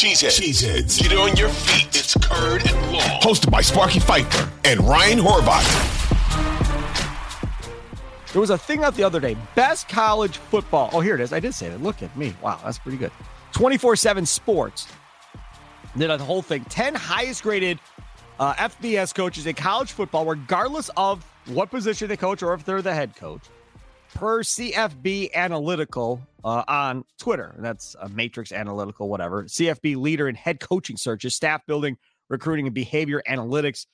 Cheeseheads. Cheeseheads. Get on your feet. It's Curd and Long. Hosted by Sparky Fifer and Ryan Horvath. There was a thing out the other day. Best college football. Oh, here it is. I did say that. Look at me. Wow, that's pretty good. 24 7 sports. Did a whole thing. 10 highest graded uh, FBS coaches in college football, regardless of what position they coach or if they're the head coach, per CFB Analytical uh, on Twitter. And that's a Matrix Analytical, whatever. CFB leader in head coaching searches, staff building, recruiting, and behavior analytics.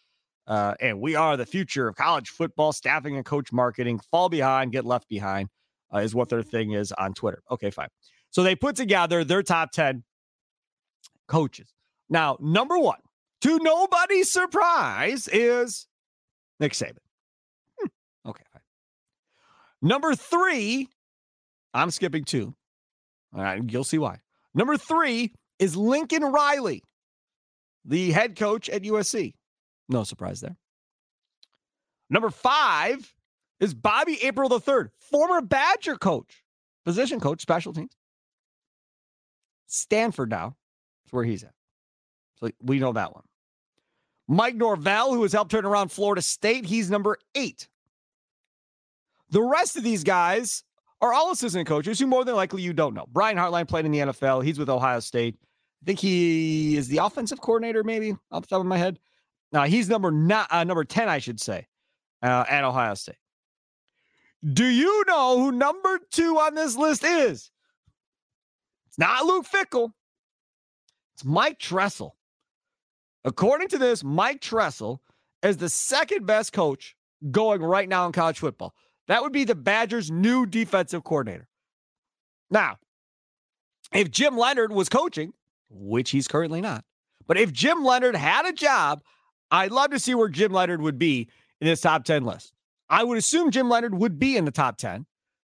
Uh, and we are the future of college football, staffing and coach marketing. Fall behind, get left behind uh, is what their thing is on Twitter. Okay, fine. So they put together their top 10 coaches. Now, number one, to nobody's surprise, is Nick Saban. Number three, I'm skipping two. All right, you'll see why. Number three is Lincoln Riley, the head coach at USC. No surprise there. Number five is Bobby April III, former Badger coach, position coach, special teams. Stanford now is where he's at. So we know that one. Mike Norvell, who has helped turn around Florida State, he's number eight. The rest of these guys are all assistant coaches who more than likely you don't know. Brian Hartline played in the NFL. He's with Ohio State. I think he is the offensive coordinator, maybe off the top of my head. Now he's number not uh, number ten, I should say, uh, at Ohio State. Do you know who number two on this list is? It's not Luke Fickell. It's Mike Tressel. According to this, Mike Tressel is the second best coach going right now in college football. That would be the Badgers' new defensive coordinator. Now, if Jim Leonhard was coaching, which he's currently not, but if Jim Leonhard had a job, I'd love to see where Jim Leonhard would be in this top 10 list. I would assume Jim Leonhard would be in the top 10.